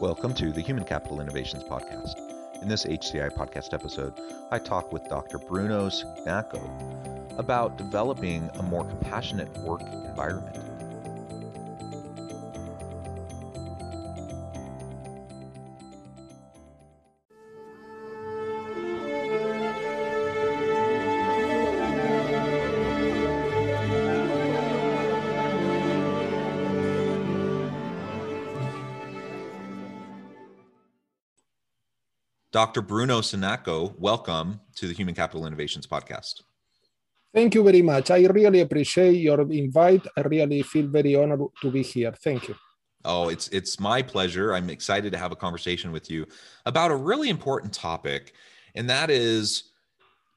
Welcome to the Human Capital Innovations Podcast. In this HCI podcast episode, I talk with Dr. Bruno Cignacco about developing a more compassionate work environment. Dr. Bruno Cignacco, welcome to the Human Capital Innovations Podcast. Thank you very much. I really appreciate your invite. I really feel very honored to be here. Thank you. Oh, it's it's my pleasure. I'm excited to have a conversation with you about a really important topic, and that is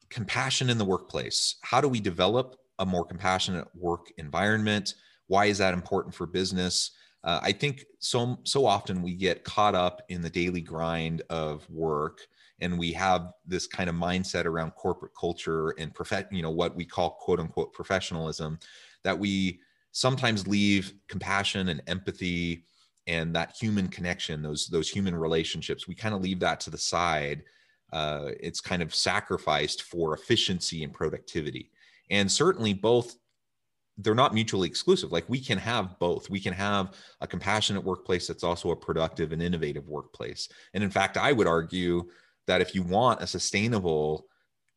compassion in the workplace. How do we develop a more compassionate work environment? Why is that important for business? Uh, I think so so often we get caught up in the daily grind of work, and we have this kind of mindset around corporate culture and you know what we call quote unquote professionalism, that we sometimes leave compassion and empathy and that human connection, those those human relationships, we kind of leave that to the side. Uh, it's kind of sacrificed for efficiency and productivity, and certainly both they're not mutually exclusive. Like we can have both. We can have a compassionate workplace that's also a productive and innovative workplace. And in fact, I would argue that if you want a sustainable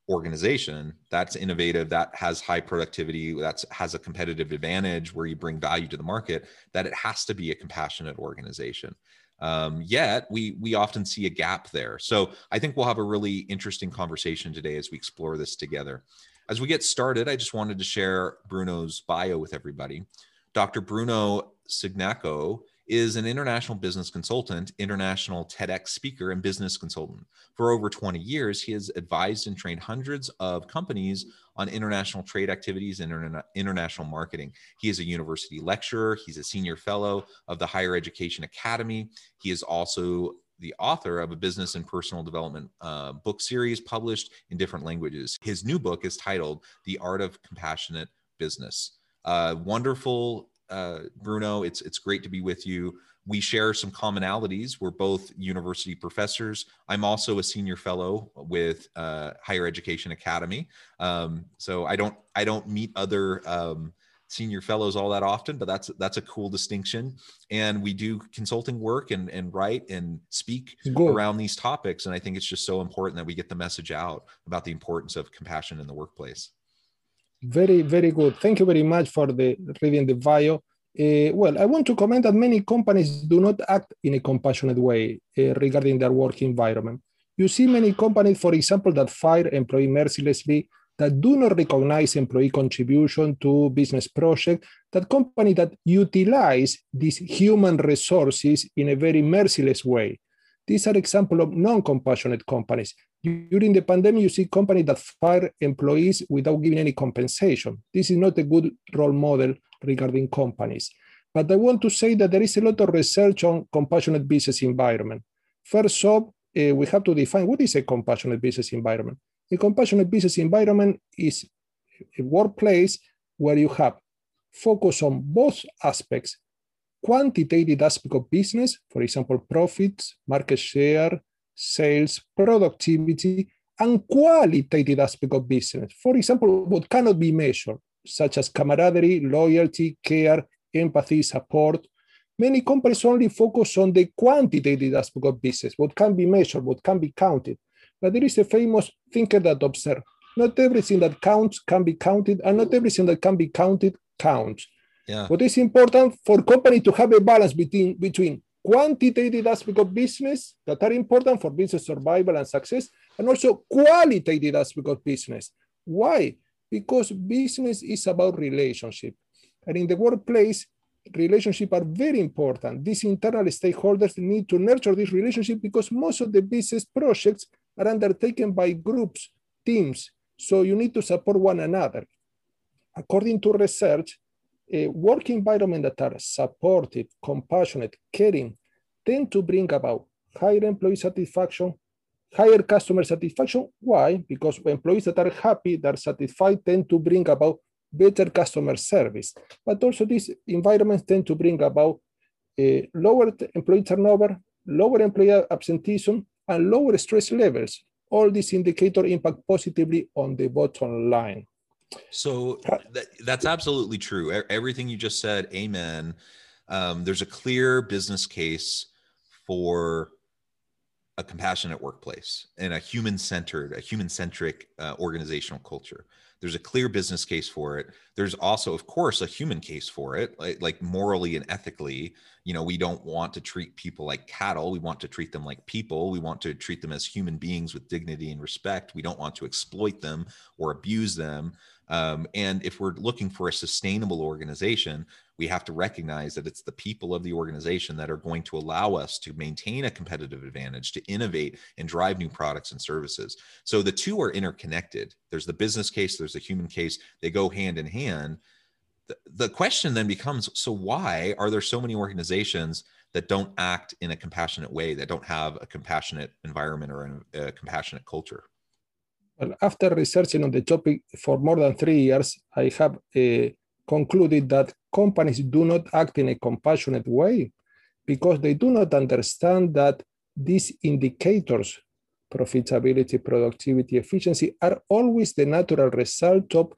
organization that's innovative, that has high productivity, that has a competitive advantage where you bring value to the market, that it has to be a compassionate organization. Um, yet we we often see a gap there. So I think we'll have a really interesting conversation today as we explore this together. As we get started, I just wanted to share Bruno's bio with everybody. Dr. Bruno Cignacco is an international business consultant, international TEDx speaker, and business consultant. For over 20 years, he has advised and trained hundreds of companies on international trade activities and interna- international marketing. He is a university lecturer, he's a senior fellow of the Higher Education Academy. He is also the author of a business and personal development uh, book series published in different languages. His new book is titled The Art of Compassionate Business. Uh, wonderful, uh, Bruno. It's it's great to be with you. We share some commonalities. We're both university professors. I'm also a senior fellow with uh, Higher Education Academy. Um, so I don't I don't meet other um, senior fellows all that often, but that's that's a cool distinction. And we do consulting work and and write and speak around these topics. And I think it's just so important that we get the message out about the importance of compassion in the workplace. Very, very good. Thank you very much for the reading the bio. Uh, well, I want to comment that many companies do not act in a compassionate way uh, regarding their work environment. You see many companies, for example, that fire employee mercilessly that do not recognize employee contribution to business project, that company that utilize these human resources in a very merciless way. These are example of non-compassionate companies. During the pandemic, you see companies that fire employees without giving any compensation. This is not a good role model regarding companies. But I want to say that there is a lot of research on compassionate business environment. First off, uh, we have to define what is a compassionate business environment. A compassionate business environment is a workplace where you have focus on both aspects quantitative aspect of business, for example, profits, market share, sales, productivity, and qualitative aspect of business. For example, what cannot be measured, such as camaraderie, loyalty, care, empathy, support. Many companies only focus on the quantitative aspect of business, what can be measured, what can be counted. But there is a famous thinker that observed not everything that counts can be counted, and not everything that can be counted counts. Yeah. What is important for company to have a balance between between quantitative aspect of business that are important for business survival and success, and also qualitative aspect of business. Why? Because business is about relationship, and in the workplace, relationships are very important. These internal stakeholders need to nurture this relationship because most of the business projects are undertaken by groups, teams. So you need to support one another. According to research, a work environment that are supportive, compassionate, caring, tend to bring about higher employee satisfaction, higher customer satisfaction. Why? Because employees that are happy, that are satisfied, tend to bring about better customer service. But also these environments tend to bring about a lower employee turnover, lower employee absenteeism, and lower stress levels. All these indicators impact positively on the bottom line. So that, that's absolutely true. Everything you just said, amen. Um, there's a clear business case for a compassionate workplace and a human centered, a human centric uh, organizational culture. There's a clear business case for it. There's also, of course, a human case for it, like, like morally and ethically. You know, we don't want to treat people like cattle. We want to treat them like people. We want to treat them as human beings with dignity and respect. We don't want to exploit them or abuse them. Um, and if we're looking for a sustainable organization, we have to recognize that it's the people of the organization that are going to allow us to maintain a competitive advantage, to innovate and drive new products and services. So the two are interconnected. There's the business case, there's the human case, they go hand in hand. The, the question then becomes so, why are there so many organizations that don't act in a compassionate way, that don't have a compassionate environment or a, a compassionate culture? Well, after researching on the topic for more than three years, I have uh, concluded that companies do not act in a compassionate way because they do not understand that these indicators, profitability, productivity, efficiency, are always the natural result of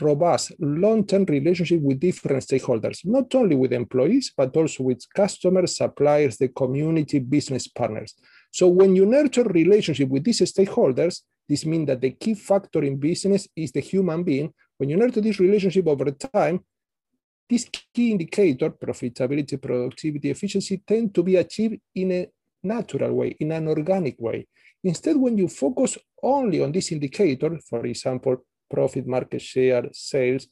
robust long-term relationship with different stakeholders, not only with employees, but also with customers, suppliers, the community, business partners. So when you nurture relationship with these stakeholders, this means that the key factor in business is the human being. When you nurture this relationship over time, this key indicator, profitability, productivity, efficiency, tend to be achieved in a natural way, in an organic way. Instead, when you focus only on this indicator, for example, profit, market share, sales,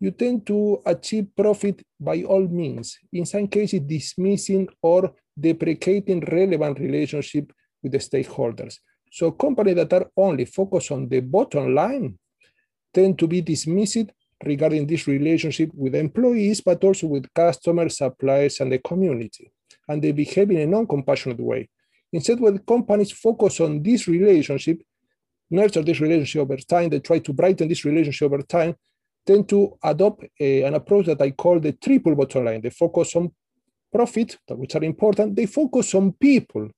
you tend to achieve profit by all means, in some cases dismissing or deprecating relevant relationship with the stakeholders. So companies that are only focused on the bottom line tend to be dismissed regarding this relationship with employees, but also with customers, suppliers, and the community. And they behave in a non-compassionate way. Instead, when companies focus on this relationship, nurture this relationship over time, they try to brighten this relationship over time, tend to adopt a, an approach that I call the triple bottom line. They focus on profit, which are important. They focus on people,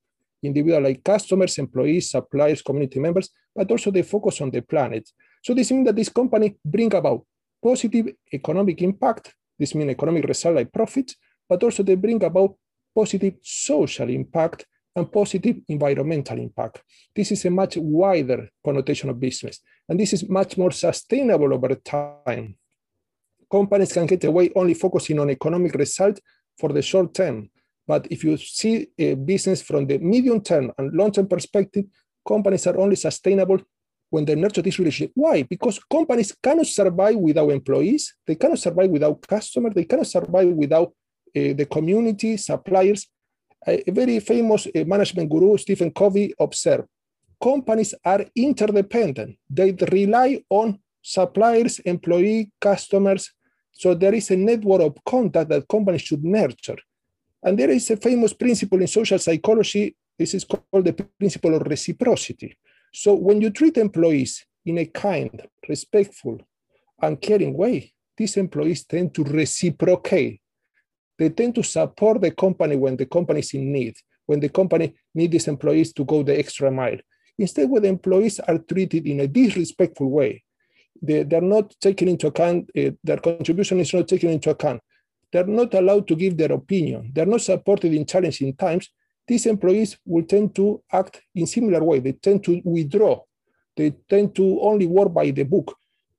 individual like customers, employees, suppliers, community members, but also they focus on the planet. So this means that this company bring about positive economic impact. This means economic result like profits, but also they bring about positive social impact and positive environmental impact. This is a much wider connotation of business, and this is much more sustainable over time. Companies can get away only focusing on economic result for the short term, but if you see a business from the medium term and long term perspective, companies are only sustainable when they nurture this relationship. Why? Because companies cannot survive without employees, they cannot survive without customers, they cannot survive without uh, the community, suppliers. A, a very famous uh, management guru, Stephen Covey, observed companies are interdependent. They rely on suppliers, employee, customers. So there is a network of contact that companies should nurture. And there is a famous principle in social psychology. This is called the principle of reciprocity. So when you treat employees in a kind, respectful, and caring way, these employees tend to reciprocate. They tend to support the company when the company is in need, when the company needs these employees to go the extra mile. Instead, when employees are treated in a disrespectful way, they, they're not taken into account, uh, their contribution is not taken into account they're not allowed to give their opinion. They're not supported in challenging times. These employees will tend to act in similar way. They tend to withdraw. They tend to only work by the book.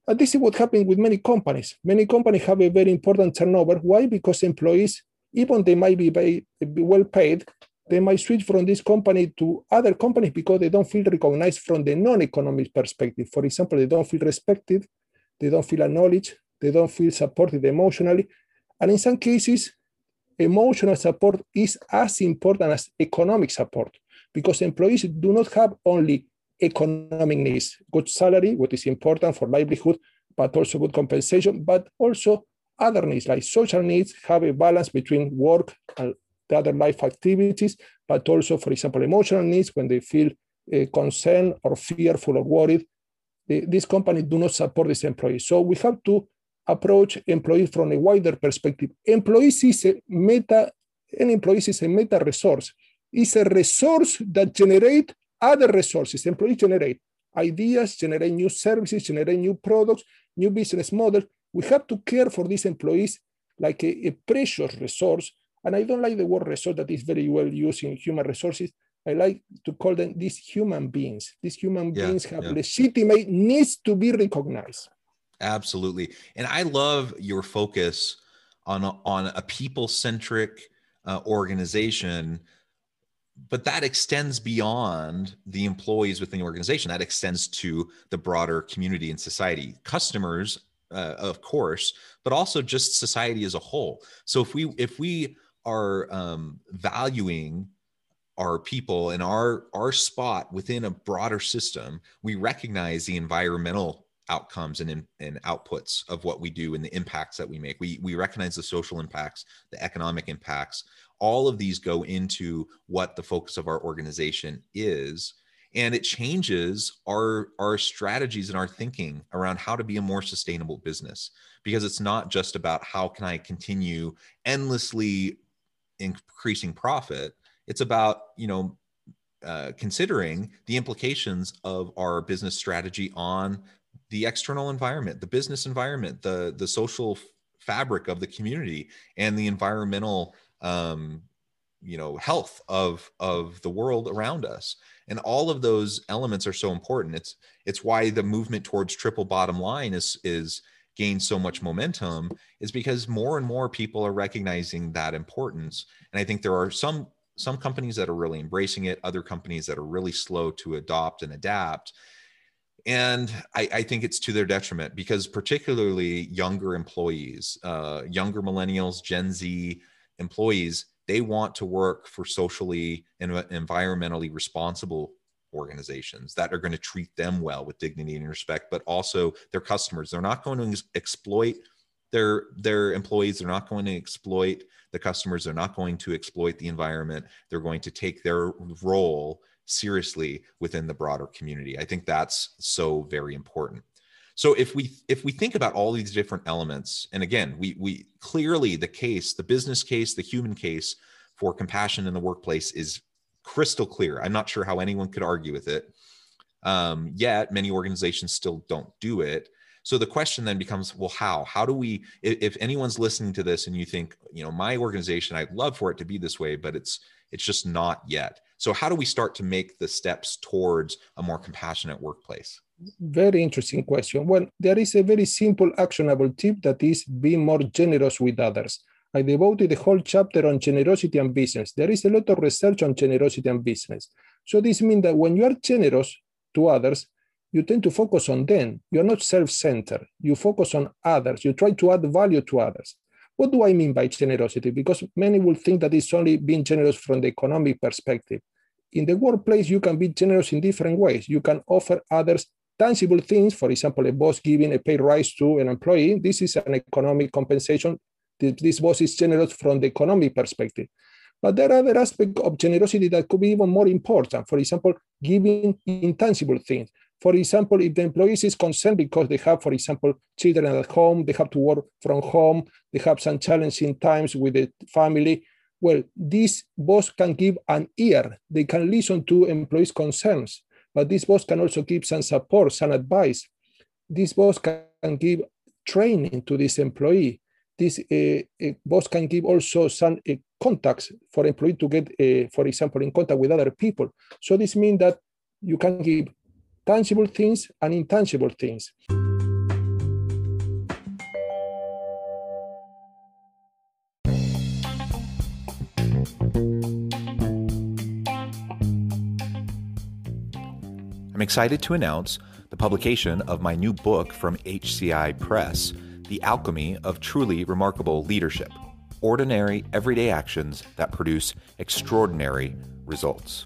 And this is what happens with many companies. Many companies have a very important turnover. Why? Because employees, even they might be, paid, be well paid, they might switch from this company to other companies because they don't feel recognized from the non-economic perspective. For example, they don't feel respected, they don't feel acknowledged, they don't feel supported emotionally, And in some cases, emotional support is as important as economic support because employees do not have only economic needs, good salary, what is important for livelihood, but also good compensation, but also other needs like social needs have a balance between work and the other life activities, but also, for example, emotional needs when they feel uh, concerned or fearful or worried. The, these companies do not support these employees. So we have to approach employees from a wider perspective. Employees is a meta, an employee is a meta resource. It's a resource that generate other resources. Employees generate ideas, generate new services, generate new products, new business models. We have to care for these employees like a, a precious resource. And I don't like the word resource that is very well used in human resources. I like to call them these human beings. These human yeah, beings have yeah. legitimate needs to be recognized. Absolutely. And I love your focus on a, on a people centric uh, organization, but that extends beyond the employees within the organization. That extends to the broader community and society, customers, uh, of course, but also just society as a whole. So if we if we are um, valuing our people and our our spot within a broader system, we recognize the environmental outcomes and, and outputs of what we do and the impacts that we make. We, we recognize the social impacts, the economic impacts. All of these go into what the focus of our organization is. And it changes our, our strategies and our thinking around how to be a more sustainable business because it's not just about how can I continue endlessly increasing profit. It's about, you know, uh, considering the implications of our business strategy on the external environment, the business environment, the the social fabric of the community, and the environmental um, you know health of of the world around us. And all of those elements are so important. It's it's why the movement towards triple bottom line is is gained so much momentum is because more and more people are recognizing that importance. And i think there are some some companies that are really embracing it other companies that are really slow to adopt and adapt and I, I, think it's to their detriment because particularly younger employees uh, younger millennials gen z employees they want to work for socially and environmentally responsible organizations that are going to treat them well with dignity and respect but also their customers. They're not going to exploit their their employees. They're not going to exploit the customers. They're not going to exploit the environment. They're going to take their role seriously within the broader community. I think that's so very important. So if we if we think about all these different elements, and again, we we clearly the case, the business case, the human case for compassion in the workplace is crystal clear. I'm not sure how anyone could argue with it. Um, yet many organizations still don't do it. So the question then becomes, well, how? How do we? If, anyone's listening to this and you think, you know, my organization, I'd love for it to be this way, but it's it's just not yet. So, how do we start to make the steps towards a more compassionate workplace? Very interesting question. Well, there is a very simple, actionable tip that is be more generous with others. I devoted a whole chapter on generosity and business. There is a lot of research on generosity and business. So, this means that when you are generous to others, you tend to focus on them. You're not self centered. You focus on others. You try to add value to others. What do I mean by generosity? Because many will think that it's only being generous from the economic perspective. In the workplace, you can be generous in different ways. You can offer others tangible things, for example, a boss giving a pay rise to an employee. This is an economic compensation. This boss is generous from the economic perspective. But there are other aspects of generosity that could be even more important. For example, giving intangible things. For example, if the employees is concerned because they have, for example, children at home, they have to work from home, they have some challenging times with the family, well, this boss can give an ear. They can listen to employees' concerns, but this boss can also give some support, some advice. This boss can give training to this employee. This uh, uh, boss can give also some uh, contacts for employee to get, uh, for example, in contact with other people. So this means that you can give tangible things and intangible things. I'm excited to announce the publication of my new book from HCI Press The Alchemy of Truly Remarkable Leadership Ordinary, Everyday Actions That Produce Extraordinary Results.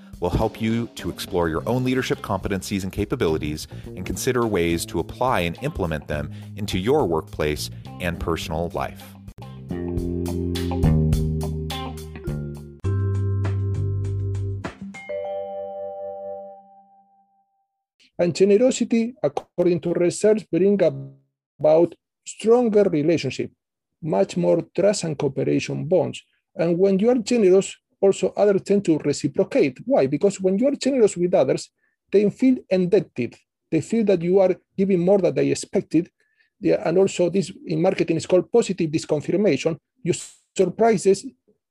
will help you to explore your own leadership competencies and capabilities and consider ways to apply and implement them into your workplace and personal life. And generosity, according to research, bring about stronger relationship, much more trust and cooperation bonds. And when you are generous, also others tend to reciprocate. Why? Because when you are generous with others, they feel indebted. They feel that you are giving more than they expected. Yeah, and also this in marketing is called positive disconfirmation. You surprises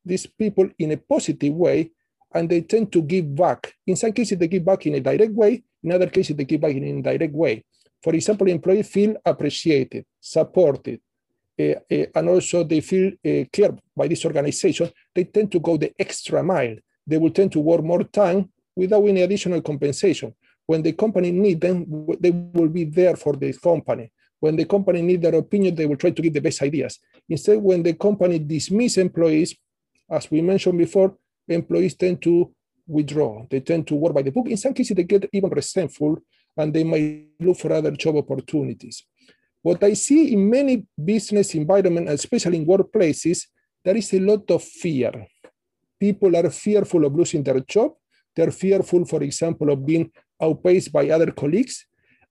these people in a positive way, and they tend to give back. In some cases, they give back in a direct way. In other cases, they give back in an indirect way. For example, employees feel appreciated, supported, and also they feel uh, cared by this organization, they tend to go the extra mile. They will tend to work more time without any additional compensation. When the company need them, they will be there for the company. When the company need their opinion, they will try to give the best ideas. Instead, when the company dismiss employees, as we mentioned before, employees tend to withdraw. They tend to work by the book. In some cases, they get even resentful and they might look for other job opportunities. What I see in many business environments, especially in workplaces, there is a lot of fear. People are fearful of losing their job. They're fearful, for example, of being outpaced by other colleagues.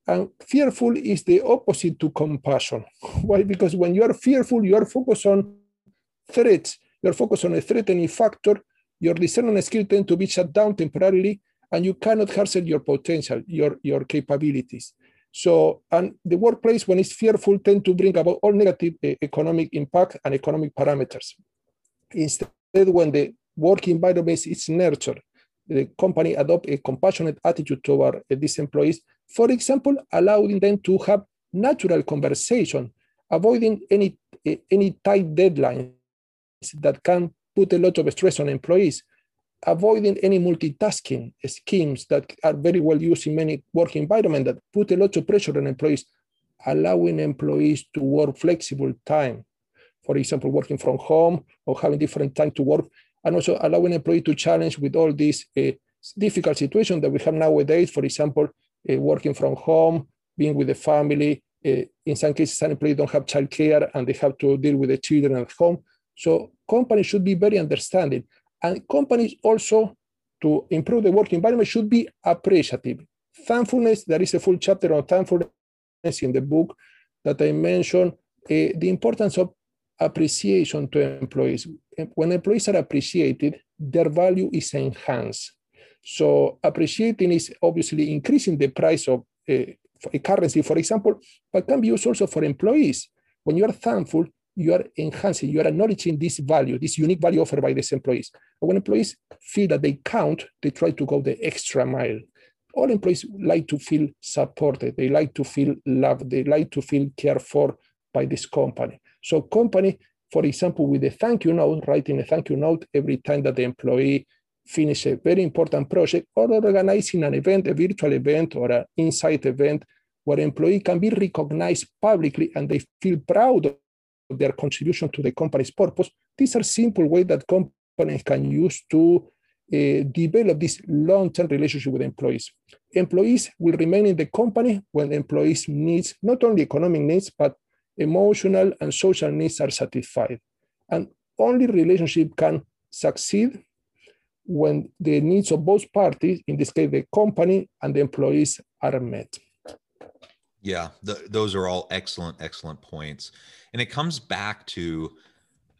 And fearful is the opposite to compassion. Why? Because when you are fearful, you are focused on threats. You're focused on a threatening factor. Your discernment skill tend to be shut down temporarily, and you cannot harness your potential, your, your capabilities. So, and the workplace, when it's fearful, tend to bring about all negative uh, economic impact and economic parameters. Instead, when the work environment is nurtured, the company adopt a compassionate attitude toward uh, these employees. For example, allowing them to have natural conversation, avoiding any uh, any tight deadlines that can put a lot of stress on employees, avoiding any multitasking schemes that are very well used in many work environments that put a lot of pressure on employees, allowing employees to work flexible time. For example, working from home or having different time to work, and also allowing employees to challenge with all these uh, difficult situations that we have nowadays. For example, uh, working from home, being with the family. Uh, in some cases, some employees don't have childcare and they have to deal with the children at home. So companies should be very understanding and companies also, to improve the work environment, should be appreciative. Thankfulness, there is a full chapter on thankfulness in the book that I mentioned, uh, the importance of appreciation to employees. When employees are appreciated, their value is enhanced. So appreciating is obviously increasing the price of uh, a currency, for example, but can be used also for employees. When you are thankful, you are enhancing, you are acknowledging this value, this unique value offered by these employees. And when employees feel that they count, they try to go the extra mile. All employees like to feel supported. They like to feel loved. They like to feel cared for by this company. So company, for example, with a thank you note, writing a thank you note every time that the employee finish a very important project or organizing an event, a virtual event or an insight event where employee can be recognized publicly and they feel proud their contribution to the company's purpose. These are simple ways that companies can use to uh, develop this long-term relationship with employees. Employees will remain in the company when employees' needs, not only economic needs, but emotional and social needs are satisfied. And only relationship can succeed when the needs of both parties, in this case the company and the employees, are met. Yeah, the, those are all excellent, excellent points. And it comes back to,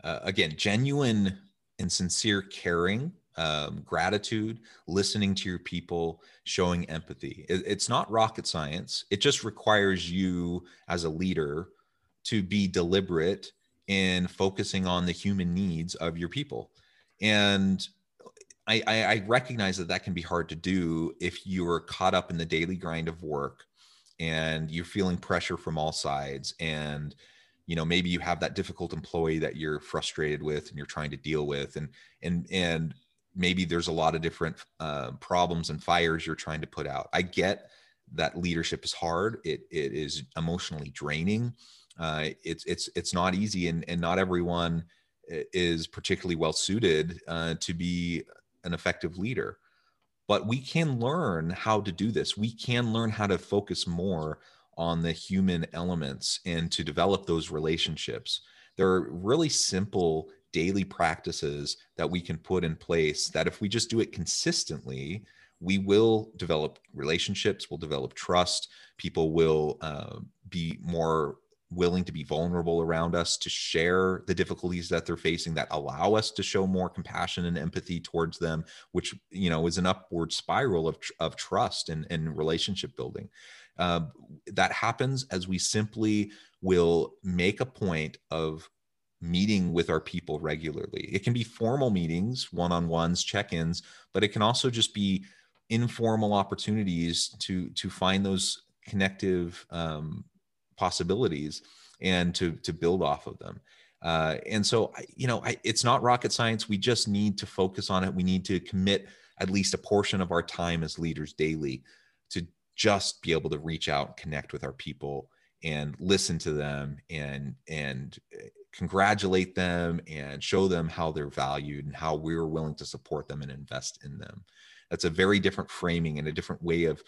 uh, again, genuine and sincere caring, um, gratitude, listening to your people, showing empathy. It, it's not rocket science. It just requires you as a leader to be deliberate in focusing on the human needs of your people. And I, I, recognize that that can be hard to do if you're caught up in the daily grind of work and you're feeling pressure from all sides and you know maybe you have that difficult employee that you're frustrated with and you're trying to deal with and and and maybe there's a lot of different uh, problems and fires you're trying to put out. I get that leadership is hard. It it is emotionally draining. Uh, it's it's it's not easy and and not everyone is particularly well suited uh, to be an effective leader but we can learn how to do this. We can learn how to focus more on the human elements and to develop those relationships. There are really simple daily practices that we can put in place that if we just do it consistently we will develop relationships we'll develop trust people will uh, be more willing to be vulnerable around us to share the difficulties that they're facing that allow us to show more compassion and empathy towards them which you know is an upward spiral of, of trust and, and relationship building. Uh, that happens as we simply will make a point of meeting with our people regularly. It can be formal meetings one-on-ones check-ins but it can also just be informal opportunities to to find those connective um, possibilities and to to build off of them. Uh, and so you know I, it's not rocket science. We just need to focus on it. We need to commit at least a portion of our time as leaders daily to just be able to reach out and connect with our people and listen to them and and uh, congratulate them and show them how they're valued and how we're willing to support them and invest in them. That's a very different framing and a different way of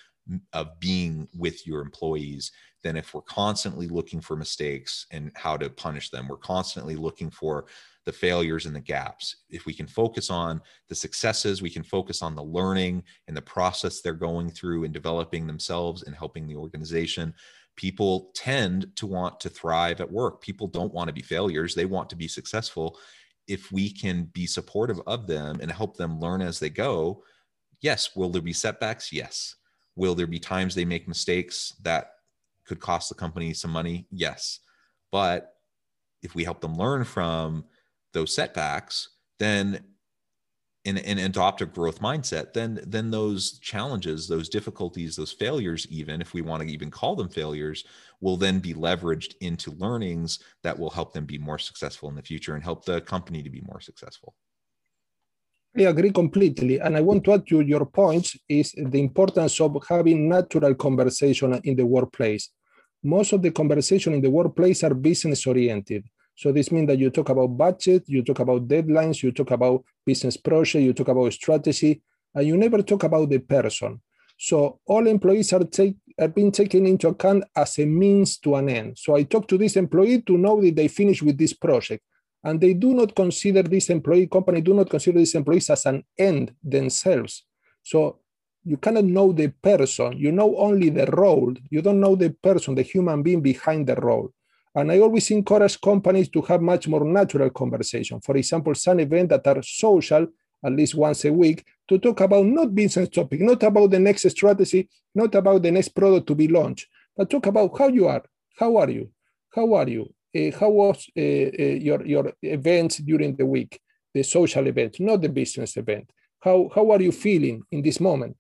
of being with your employees than if we're constantly looking for mistakes and how to punish them. We're constantly looking for the failures and the gaps. If we can focus on the successes, we can focus on the learning and the process they're going through and developing themselves and helping the organization. People tend to want to thrive at work. People don't want to be failures, they want to be successful. If we can be supportive of them and help them learn as they go, yes, will there be setbacks? Yes Will there be times they make mistakes that could cost the company some money? Yes. But if we help them learn from those setbacks, then and, and adopt a growth mindset, then then those challenges, those difficulties, those failures, even if we want to even call them failures, will then be leveraged into learnings that will help them be more successful in the future and help the company to be more successful. I agree completely. And I want to add to your points is the importance of having natural conversation in the workplace. Most of the conversation in the workplace are business oriented. So this means that you talk about budget, you talk about deadlines, you talk about business project, you talk about strategy, and you never talk about the person. So all employees are, take, are being taken into account as a means to an end. So I talk to this employee to know that they finish with this project and they do not consider this employee company do not consider these employees as an end themselves. So you cannot know the person. You know only the role. You don't know the person the human being behind the role. And i always encourage companies to have much more natural conversation. For example some events that are social at least once a week to talk about not business topic not about the next strategy not about the next product to be launched but talk about how you are. How are you? How are you how was uh, uh, your, your events during the week, the social event, not the business event? How, how are you feeling in this moment?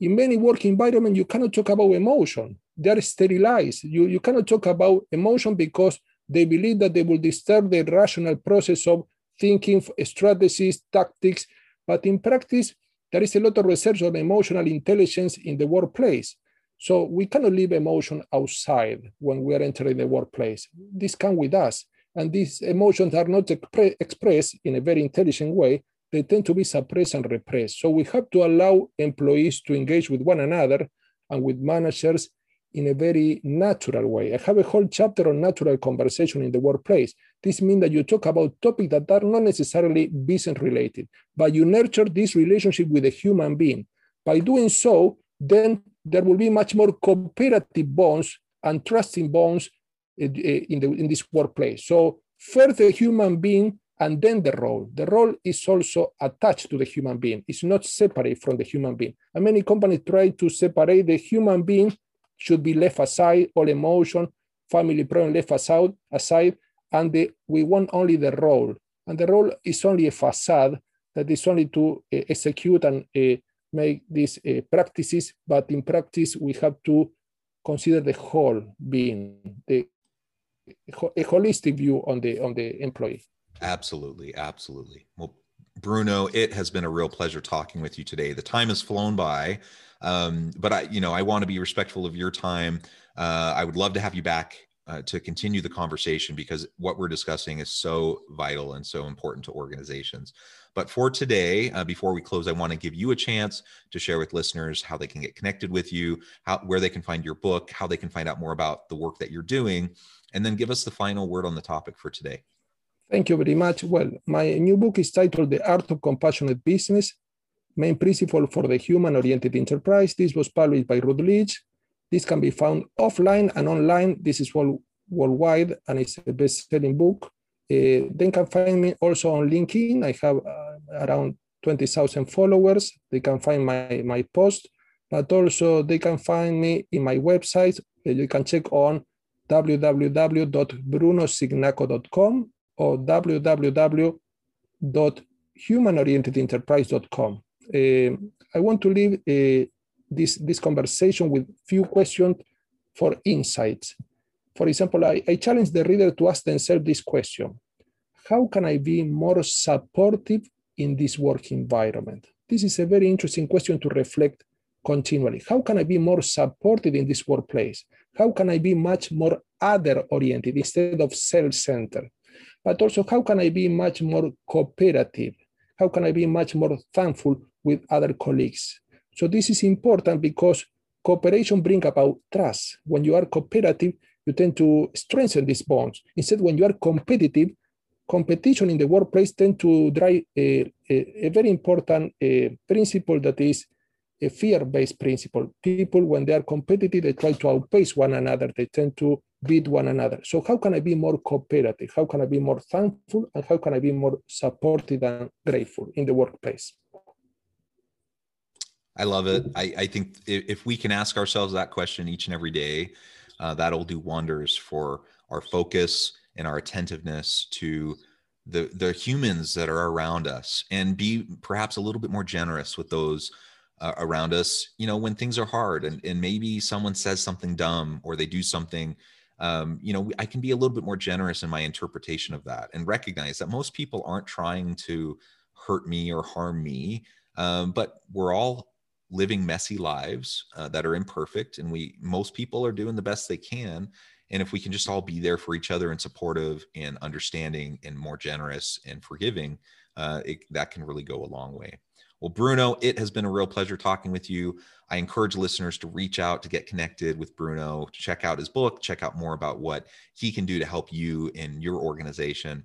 In many work environments, you cannot talk about emotion. They are sterilized. You, you cannot talk about emotion because they believe that they will disturb the rational process of thinking, strategies, tactics. But in practice, there is a lot of research on emotional intelligence in the workplace. So we cannot leave emotion outside when we are entering the workplace. This comes with us. And these emotions are not expre- expressed in a very intelligent way. They tend to be suppressed and repressed. So we have to allow employees to engage with one another and with managers in a very natural way. I have a whole chapter on natural conversation in the workplace. This means that you talk about topics that are not necessarily business related, but you nurture this relationship with a human being. By doing so, then there will be much more cooperative bonds and trusting bonds in, the, in this workplace. So first the human being and then the role. The role is also attached to the human being. It's not separate from the human being. And many companies try to separate the human being should be left aside, all emotion, family problem left aside, aside and the, we want only the role. And the role is only a facade that is only to uh, execute and uh, make these uh, practices, but in practice we have to consider the whole being, the a holistic view on the on the employee. Absolutely, absolutely. Well, Bruno, it has been a real pleasure talking with you today. The time has flown by, um, but I, you know, I want to be respectful of your time. Uh, I would love to have you back uh, to continue the conversation because what we're discussing is so vital and so important to organizations. But for today, uh, before we close, I want to give you a chance to share with listeners how they can get connected with you, how where they can find your book, how they can find out more about the work that you're doing, and then give us the final word on the topic for today. Thank you very much. Well, my new book is titled The Art of Compassionate Business Main Principle for the Human Oriented Enterprise. This was published by Routledge. This can be found offline and online. This is all worldwide and it's a best selling book. Uh, they can find me also on LinkedIn. I have uh, around 20,000 followers. They can find my, my post, but also they can find me in my website. Uh, you can check on www.brunocignacco.com or www.humanorientedenterprise.com. Uh, I want to leave this, this conversation with few questions for insights. For example, I, I challenge the reader to ask themselves this question. How can I be more supportive in this work environment? This is a very interesting question to reflect continually. How can I be more supportive in this workplace? How can I be much more other oriented instead of self centered? But also, how can I be much more cooperative? How can I be much more thankful with other colleagues? So, this is important because cooperation brings about trust. When you are cooperative, you tend to strengthen these bonds. Instead, when you are competitive, competition in the workplace tend to drive a, a, a very important uh, principle that is a fear-based principle. People, when they are competitive, they try to outpace one another. They tend to beat one another. So how can I be more cooperative? How can I be more thankful? And how can I be more supportive and grateful in the workplace? I love it. I, I think if we can ask ourselves that question each and every day, uh, that'll do wonders for our focus and our attentiveness to the the humans that are around us, and be perhaps a little bit more generous with those uh, around us you know when things are hard and, and maybe someone says something dumb or they do something um, you know i can be a little bit more generous in my interpretation of that and recognize that most people aren't trying to hurt me or harm me um, but we're all living messy lives uh, that are imperfect and we most people are doing the best they can and if we can just all be there for each other and supportive and understanding and more generous and forgiving uh, it, that can really go a long way well, Bruno, it has been a real pleasure talking with you. I encourage listeners to reach out to get connected with Bruno, check out his book, check out more about what he can do to help you in your organization.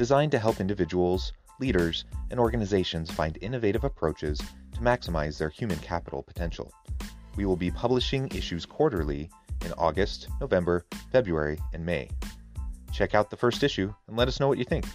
designed to help individuals, leaders, and organizations find innovative approaches to maximize their human capital potential. We will be publishing issues quarterly in August, November, February, and May. Check out the first issue and let us know what you think.